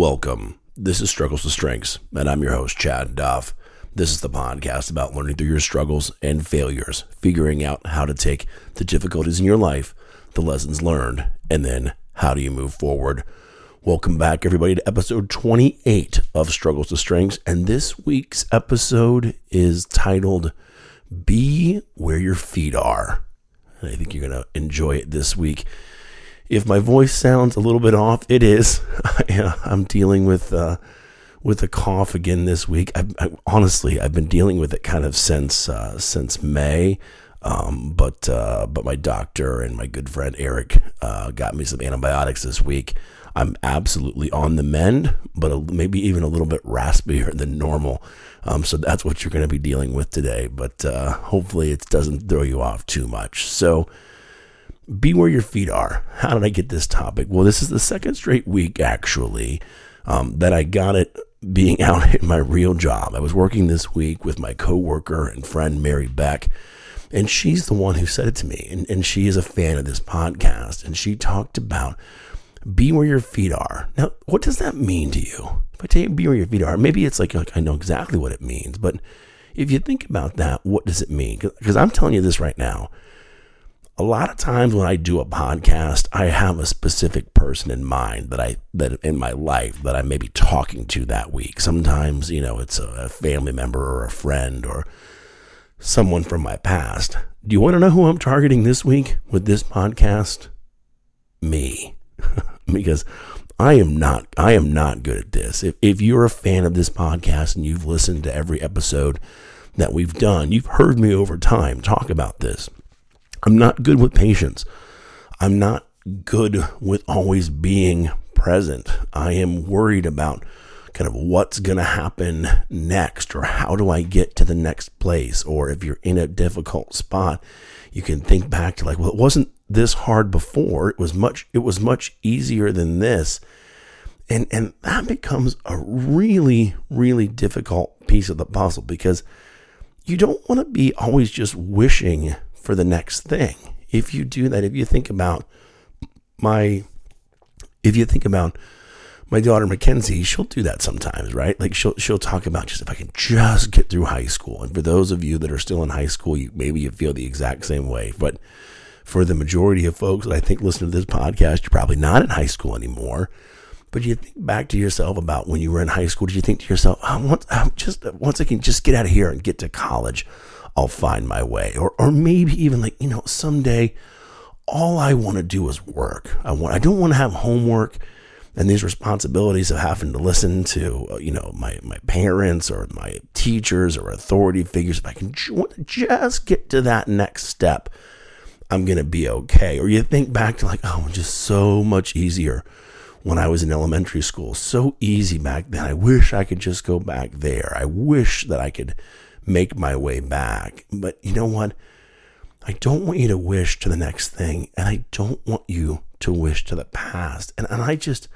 Welcome. This is Struggles to Strengths, and I'm your host, Chad Duff. This is the podcast about learning through your struggles and failures, figuring out how to take the difficulties in your life, the lessons learned, and then how do you move forward. Welcome back, everybody, to episode 28 of Struggles to Strengths. And this week's episode is titled Be Where Your Feet Are. And I think you're going to enjoy it this week. If my voice sounds a little bit off, it is. I'm dealing with uh, with a cough again this week. I, I, honestly, I've been dealing with it kind of since uh, since May. Um, but uh, but my doctor and my good friend Eric uh, got me some antibiotics this week. I'm absolutely on the mend, but a, maybe even a little bit raspier than normal. Um, so that's what you're going to be dealing with today. But uh, hopefully, it doesn't throw you off too much. So be where your feet are. How did I get this topic? Well, this is the second straight week, actually, um, that I got it being out in my real job. I was working this week with my coworker and friend, Mary Beck, and she's the one who said it to me. And, and she is a fan of this podcast. And she talked about be where your feet are. Now, what does that mean to you? If I tell you be where your feet are, maybe it's like, like I know exactly what it means. But if you think about that, what does it mean? Because I'm telling you this right now a lot of times when I do a podcast, I have a specific person in mind that I that in my life that I may be talking to that week. Sometimes, you know, it's a, family member or a friend or someone from my past. Do you want to know who I'm targeting this week with this podcast? Me. because I am not I am not good at this. If if you're a fan of this podcast and you've listened to every episode that we've done, you've heard me over time talk about this. I'm not good with patience. I'm not good with always being present. I am worried about kind of what's going to happen next or how do I get to the next place or if you're in a difficult spot you can think back to like well it wasn't this hard before it was much it was much easier than this and and that becomes a really really difficult piece of the puzzle because you don't want to be always just wishing for the next thing. If you do that, if you think about my, if you think about my daughter Mackenzie, she'll do that sometimes, right? Like she'll she'll talk about just if I can just get through high school. And for those of you that are still in high school, you, maybe you feel the exact same way. But for the majority of folks that I think listen to this podcast, you're probably not in high school anymore. But you think back to yourself about when you were in high school. Did you think to yourself, oh, once, just once I can just get out of here and get to college, I'll find my way. Or, or maybe even like, you know, someday all I want to do is work. I want, I don't want to have homework and these responsibilities of having to listen to, uh, you know, my, my parents or my teachers or authority figures. If I can just get to that next step, I'm going to be okay. Or you think back to like, oh, just so much easier when I was in elementary school. So easy back then. I wish I could just go back there. I wish that I could make my way back. But you know what? I don't want you to wish to the next thing, and I don't want you to wish to the past. And, and I just,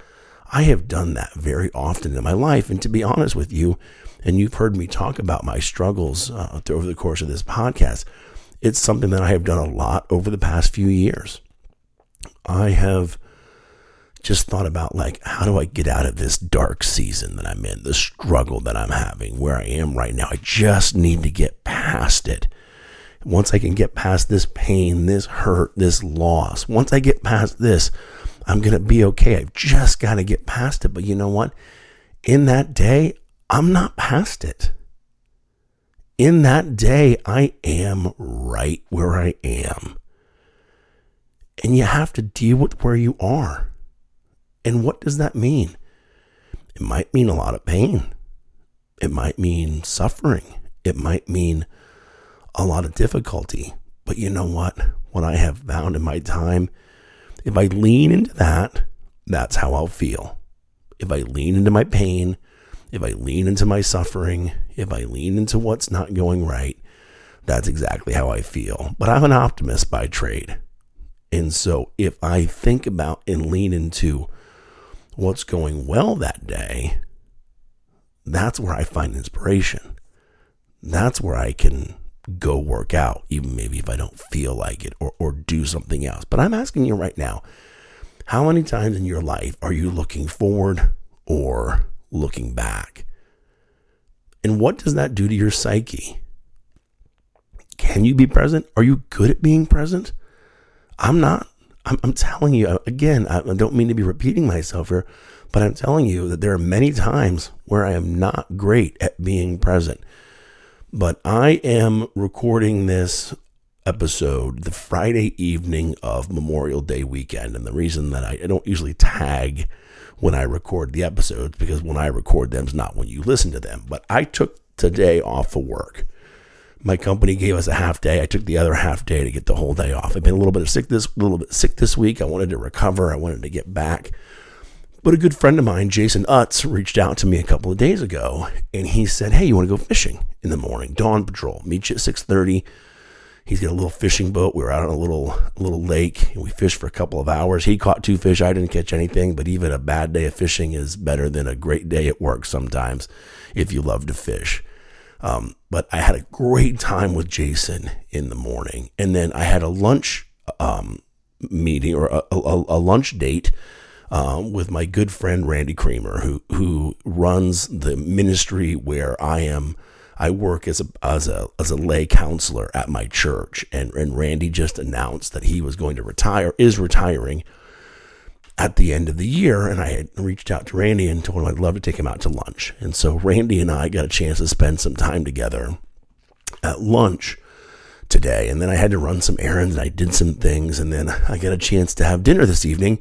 I have done that very often in my life. And to be honest with you, and you've heard me talk about my struggles uh, over the course of this podcast, it's something that I have done a lot over the past few years. I have just thought about like how do I get out of this dark season that I'm in, the struggle that I'm having, where I am right now. I just need to get past it. Once I can get past this pain, this hurt, this loss, once I get past this, I'm going to be okay. I've just got to get past it. But you know what? In that day, I'm not past it. In that day, I am right where I am. And you have to deal with where you are. And what does that mean? It might mean a lot of pain. It might mean suffering. It might mean a lot of difficulty. But you know what? What I have found in my time, if I lean into that, that's how I'll feel. If I lean into my pain, if I lean into my suffering, if I lean into what's not going right, that's exactly how I feel. But I'm an optimist by trade. And so if I think about and lean into what's going well that day, that's where I find inspiration. That's where I can go work out, even maybe if I don't feel like it or, or do something else. But I'm asking you right now, how many times in your life are you looking forward or looking back. And what does that do to your psyche? Can you be present? Are you good at being present? I'm not. I'm, I'm telling you, again, I don't mean to be repeating myself here, but I'm telling you that there are many times where I am not great at being present. But I am recording this episode the Friday evening of Memorial Day weekend. And the reason that I, I don't usually tag when I record the episodes because when I record them is not when you listen to them. But I took today off of work. My company gave us a half day. I took the other half day to get the whole day off. I've been a little bit sick this little bit sick this week. I wanted to recover. I wanted to get back. But a good friend of mine, Jason Utz, reached out to me a couple of days ago, and he said, "Hey, you want to go fishing in the morning? Dawn patrol. Meet you at six thirty. He's got a little fishing boat. We were out on a little little lake and we fished for a couple of hours. He caught two fish. I didn't catch anything, but even a bad day of fishing is better than a great day at work sometimes if you love to fish. Um, but I had a great time with Jason in the morning. And then I had a lunch um, meeting or a, a, a lunch date um, with my good friend Randy Creamer, who who runs the ministry where I am I work as a as a as a lay counselor at my church, and and Randy just announced that he was going to retire, is retiring at the end of the year, and I had reached out to Randy and told him I'd love to take him out to lunch, and so Randy and I got a chance to spend some time together at lunch today, and then I had to run some errands and I did some things, and then I got a chance to have dinner this evening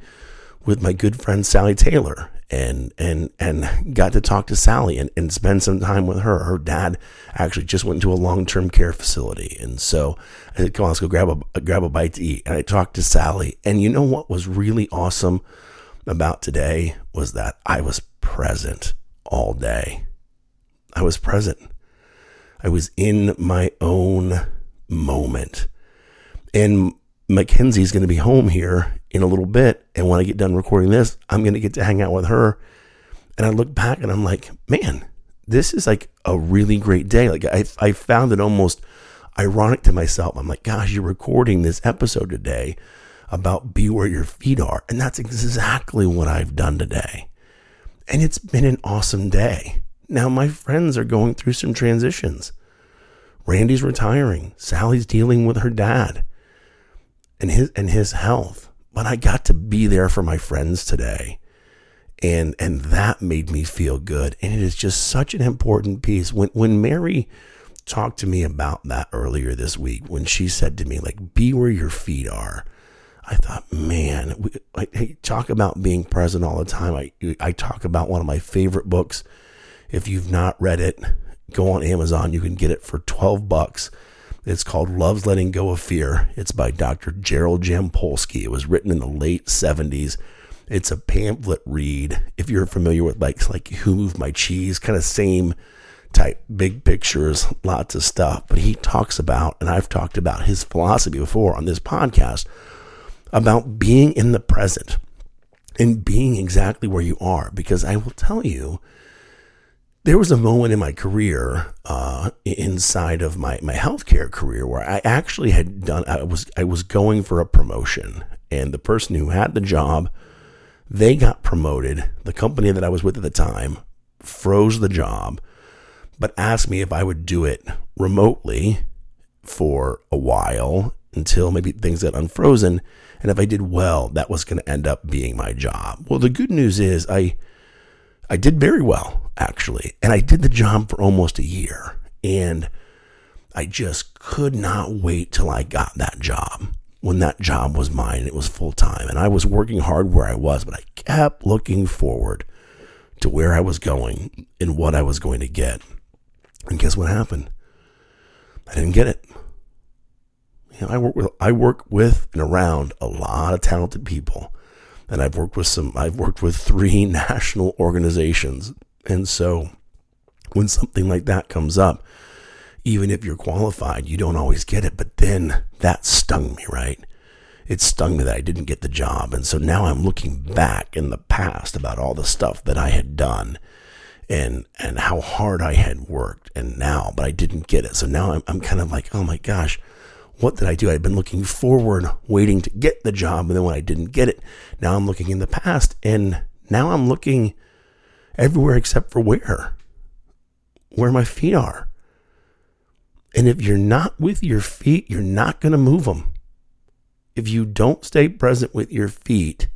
with my good friend Sally Taylor and and and got to talk to Sally and, and spend some time with her. Her dad actually just went into a long term care facility, and so I said, "Come on, let's go grab a grab a bite to eat." And I talked to Sally, and you know what was really awesome about today was that I was present all day. I was present. I was in my own moment, and Mackenzie's going to be home here in a little bit. And when I get done recording this, I'm going to get to hang out with her. And I look back and I'm like, man, this is like a really great day. Like I, I found it almost ironic to myself. I'm like, gosh, you're recording this episode today about be where your feet are. And that's exactly what I've done today. And it's been an awesome day. Now my friends are going through some transitions. Randy's retiring. Sally's dealing with her dad and his and his health but I got to be there for my friends today. And and that made me feel good. And it is just such an important piece. When when Mary talked to me about that earlier this week, when she said to me, like, be where your feet are. I thought, man, we, I, I talk about being present all the time. I I talk about one of my favorite books. If you've not read it, go on Amazon. You can get it for twelve bucks. It's called Love's Letting Go of Fear. It's by Dr. Gerald Jampolsky. It was written in the late 70s. It's a pamphlet read. If you're familiar with like like Who Moved My Cheese, kind of same type, big pictures, lots of stuff. But he talks about, and I've talked about his philosophy before on this podcast, about being in the present and being exactly where you are. Because I will tell you, there was a moment in my career, uh, inside of my, my healthcare career, where I actually had done. I was I was going for a promotion, and the person who had the job, they got promoted. The company that I was with at the time froze the job, but asked me if I would do it remotely for a while until maybe things got unfrozen. And if I did well, that was going to end up being my job. Well, the good news is I I did very well, actually. And I did the job for almost a year. And I just could not wait till I got that job when that job was mine it was full time. And I was working hard where I was, but I kept looking forward to where I was going and what I was going to get. And guess what happened? I didn't get it. You know, I work with I work with and around a lot of talented people and I've worked with some, I've worked with three national organizations. And so when something like that comes up, even if you're qualified, you don't always get it. But then that stung me, right? It stung me that I didn't get the job. And so now I'm looking back in the past about all the stuff that I had done and and how hard I had worked and now, but I didn't get it. So now I'm, I'm kind of like, oh my gosh, what did I do? I'd been looking forward, waiting to get the job. And then when I didn't get it, now I'm looking in the past. And now I'm looking everywhere except for where? Where my feet are. And if you're not with your feet, you're not going to move them. If you don't stay present with your feet,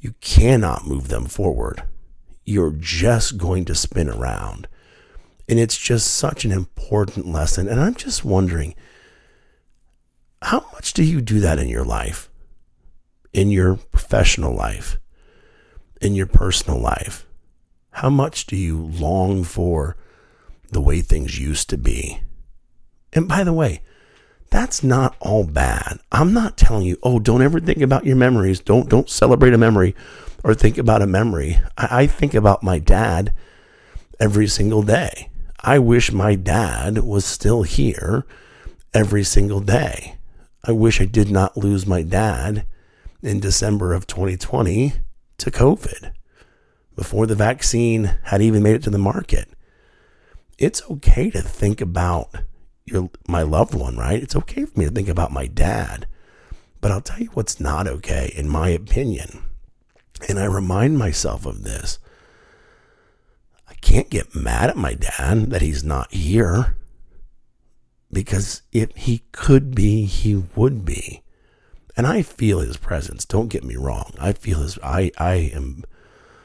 you cannot move them forward. You're just going to spin around. And it's just such an important lesson. And I'm just wondering how much do you do that in your life? In your professional life? In your personal life? How much do you long for the way things used to be? And by the way, that's not all bad. I'm not telling you, oh, don't ever think about your memories. Don't don't celebrate a memory or think about a memory. I, I think about my dad every single day. I wish my dad was still here every single day. I wish I did not lose my dad in December of 2020 to COVID before the vaccine had even made it to the market. It's okay to think about your my loved one, right? It's okay for me to think about my dad. But I'll tell you what's not okay in my opinion. And I remind myself of this I can't get mad at my dad that he's not here because if he could be, he would be. And I feel his presence. Don't get me wrong. I feel his, I, I am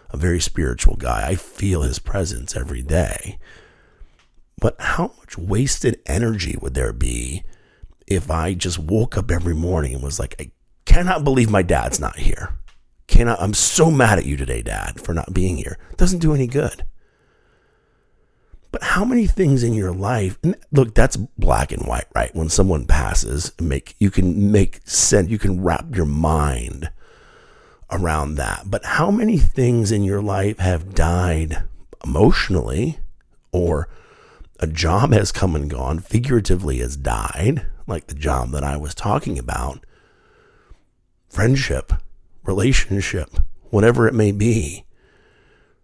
a very spiritual guy. I feel his presence every day. But how much wasted energy would there be if I just woke up every morning and was like, I cannot believe my dad's not here. Cannot, I'm so mad at you today, dad, for not being here. Doesn't do any good. But how many things in your life, look, that's black and white, right? When someone passes, make you can make sense, you can wrap your mind around that. But how many things in your life have died emotionally, or a job has come and gone, figuratively has died, like the job that I was talking about, friendship, relationship, whatever it may be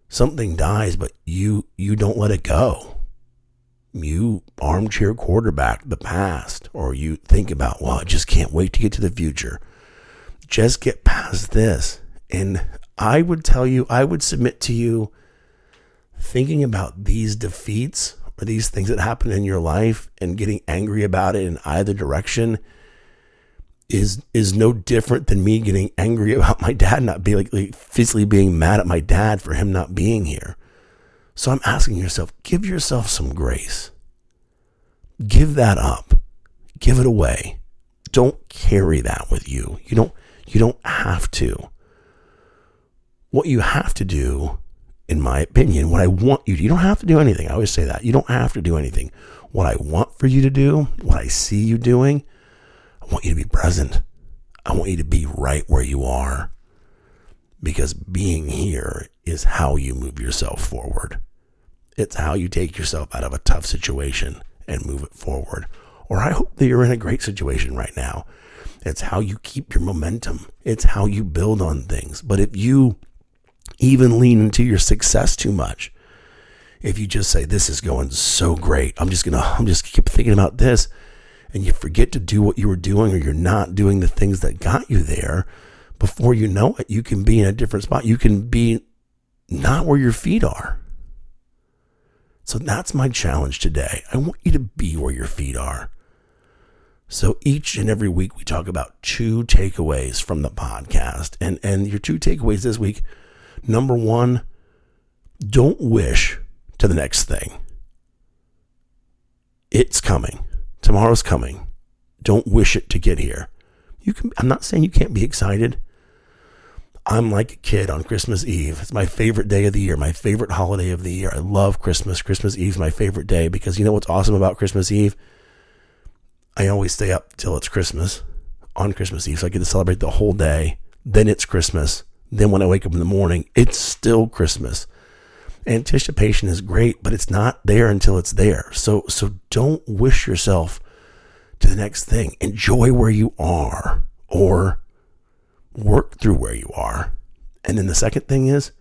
something dies, but you you don't let it go. You armchair quarterback the past, or you think about, well, I just can't wait to get to the future. Just get past this. And I would tell you, I would submit to you, thinking about these defeats or these things that happen in your life and getting angry about it in either direction is is no different than me getting angry about my dad not being like, like, physically being mad at my dad for him not being here. So I'm asking yourself, give yourself some grace. Give that up. Give it away. Don't carry that with you. You don't you don't have to. What you have to do, in my opinion, what I want you to, you don't have to do anything. I always say that. You don't have to do anything. What I want for you to do, what I see you doing, I want you to be present. I want you to be right where you are because being here is how you move yourself forward. It's how you take yourself out of a tough situation and move it forward. Or I hope that you're in a great situation right now. It's how you keep your momentum. It's how you build on things. But if you even lean into your success too much, if you just say, This is going so great, I'm just gonna, I'm just keep thinking about this, and you forget to do what you were doing or you're not doing the things that got you there, before you know it, you can be in a different spot. You can be not where your feet are. So that's my challenge today. I want you to be where your feet are. So each and every week we talk about two takeaways from the podcast. And and your two takeaways this week, number 1, don't wish to the next thing. It's coming. Tomorrow's coming. Don't wish it to get here. You can I'm not saying you can't be excited. I'm like a kid on Christmas Eve. It's my favorite day of the year, my favorite holiday of the year. I love Christmas. Christmas Eve is my favorite day because you know what's awesome about Christmas Eve? I always stay up till it's Christmas on Christmas Eve. So I get to celebrate the whole day. Then it's Christmas. Then when I wake up in the morning, it's still Christmas anticipation is great, but it's not there until it's there. So so don't wish yourself to the next thing. Enjoy where you are or work through where you are. And then the second thing is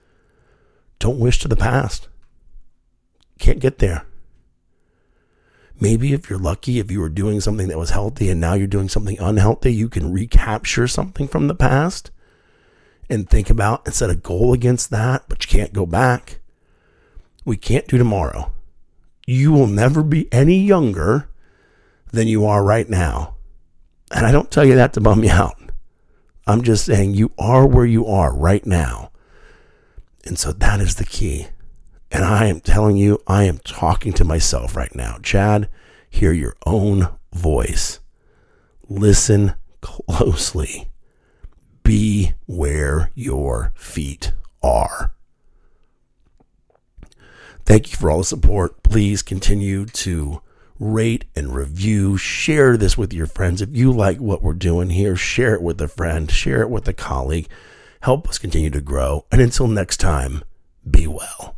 don't wish to the past. Can't get there. Maybe if you're lucky, if you were doing something that was healthy and now you're doing something unhealthy, you can recapture something from the past and think about and set a goal against that, but you can't go back we can't do tomorrow. You will never be any younger than you are right now. And I don't tell you that to bum you out. I'm just saying you are where you are right now. And so that is the key. And I am telling you, I am talking to myself right now. Chad, hear your own voice. Listen closely. Be where your feet are. Thank you for all the support. Please continue to rate and review. Share this with your friends. If you like what we're doing here, share it with a friend, share it with a colleague. Help us continue to grow. And until next time, be well.